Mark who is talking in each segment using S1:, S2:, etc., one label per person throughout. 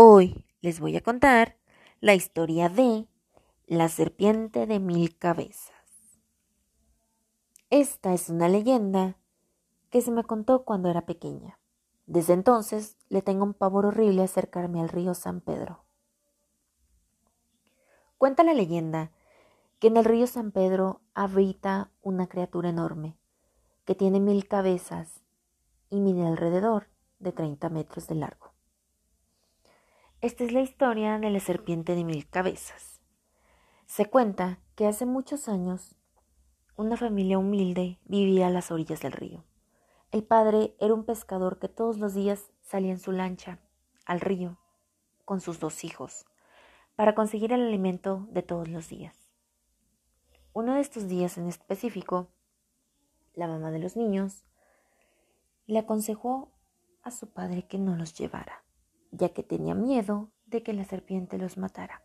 S1: Hoy les voy a contar la historia de la serpiente de mil cabezas. Esta es una leyenda que se me contó cuando era pequeña. Desde entonces le tengo un pavor horrible acercarme al río San Pedro. Cuenta la leyenda que en el río San Pedro habita una criatura enorme que tiene mil cabezas y mide alrededor de 30 metros de largo. Esta es la historia de la serpiente de mil cabezas. Se cuenta que hace muchos años una familia humilde vivía a las orillas del río. El padre era un pescador que todos los días salía en su lancha al río con sus dos hijos para conseguir el alimento de todos los días. Uno de estos días en específico, la mamá de los niños le aconsejó a su padre que no los llevara ya que tenía miedo de que la serpiente los matara.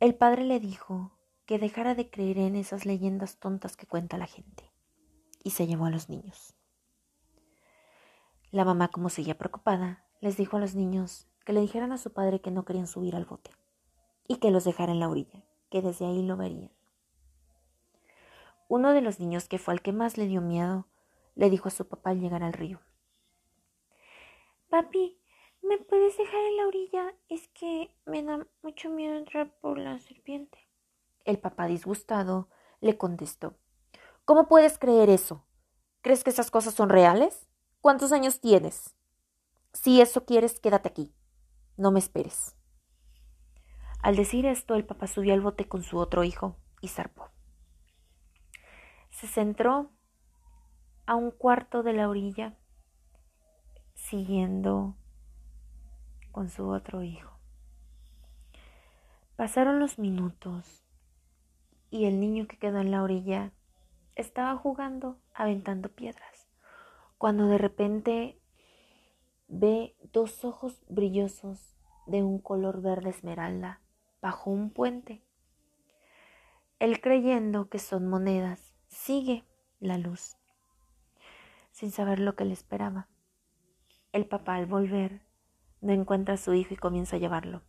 S1: El padre le dijo que dejara de creer en esas leyendas tontas que cuenta la gente, y se llevó a los niños. La mamá, como seguía preocupada, les dijo a los niños que le dijeran a su padre que no querían subir al bote y que los dejara en la orilla, que desde ahí lo verían. Uno de los niños, que fue al que más le dio miedo, le dijo a su papá al llegar al río. Papi, ¿Me puedes dejar en la orilla? Es que me da mucho miedo entrar por la serpiente. El papá disgustado le contestó. ¿Cómo puedes creer eso? ¿Crees que esas cosas son reales? ¿Cuántos años tienes? Si eso quieres, quédate aquí. No me esperes. Al decir esto, el papá subió al bote con su otro hijo y zarpó. Se centró a un cuarto de la orilla, siguiendo con su otro hijo. Pasaron los minutos y el niño que quedó en la orilla estaba jugando, aventando piedras, cuando de repente ve dos ojos brillosos de un color verde esmeralda bajo un puente. Él creyendo que son monedas, sigue la luz, sin saber lo que le esperaba. El papá al volver no encuentra a su hijo y comienza a llevarlo.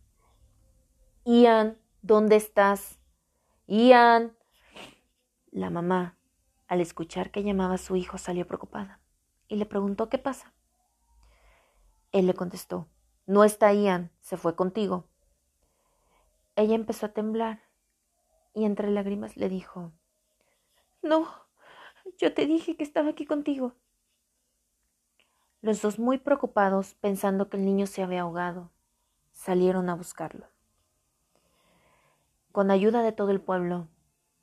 S1: Ian, ¿dónde estás? Ian. La mamá, al escuchar que llamaba a su hijo, salió preocupada y le preguntó qué pasa. Él le contestó, no está Ian, se fue contigo. Ella empezó a temblar y entre lágrimas le dijo, no, yo te dije que estaba aquí contigo. Los dos muy preocupados, pensando que el niño se había ahogado, salieron a buscarlo. Con ayuda de todo el pueblo,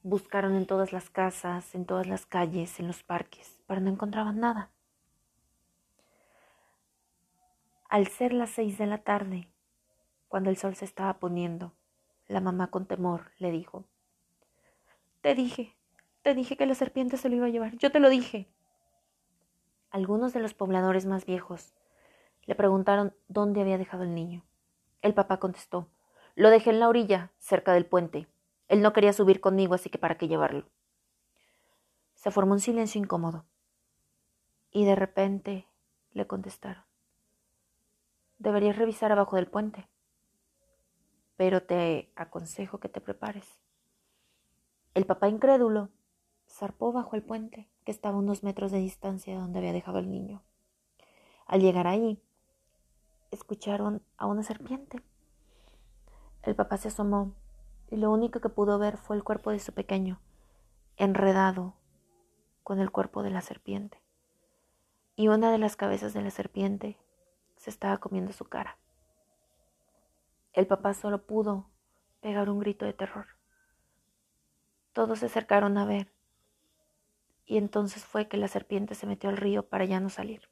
S1: buscaron en todas las casas, en todas las calles, en los parques, pero no encontraban nada. Al ser las seis de la tarde, cuando el sol se estaba poniendo, la mamá con temor le dijo, Te dije, te dije que la serpiente se lo iba a llevar, yo te lo dije. Algunos de los pobladores más viejos le preguntaron dónde había dejado el niño. El papá contestó, lo dejé en la orilla, cerca del puente. Él no quería subir conmigo, así que para qué llevarlo. Se formó un silencio incómodo. Y de repente le contestaron, deberías revisar abajo del puente, pero te aconsejo que te prepares. El papá incrédulo zarpó bajo el puente, que estaba a unos metros de distancia de donde había dejado el niño. Al llegar ahí, escucharon a una serpiente. El papá se asomó y lo único que pudo ver fue el cuerpo de su pequeño, enredado con el cuerpo de la serpiente. Y una de las cabezas de la serpiente se estaba comiendo su cara. El papá solo pudo pegar un grito de terror. Todos se acercaron a ver y entonces fue que la serpiente se metió al río para ya no salir.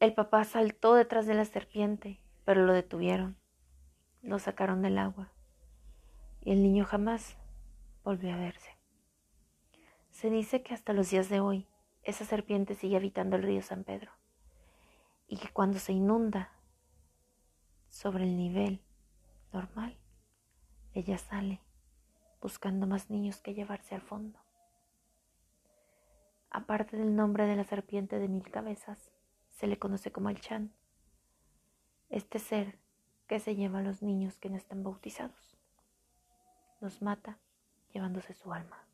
S1: El papá saltó detrás de la serpiente, pero lo detuvieron. Lo sacaron del agua y el niño jamás volvió a verse. Se dice que hasta los días de hoy esa serpiente sigue habitando el río San Pedro y que cuando se inunda sobre el nivel normal, ella sale buscando más niños que llevarse al fondo. Aparte del nombre de la serpiente de mil cabezas, se le conoce como el Chan, este ser que se lleva a los niños que no están bautizados. Los mata llevándose su alma.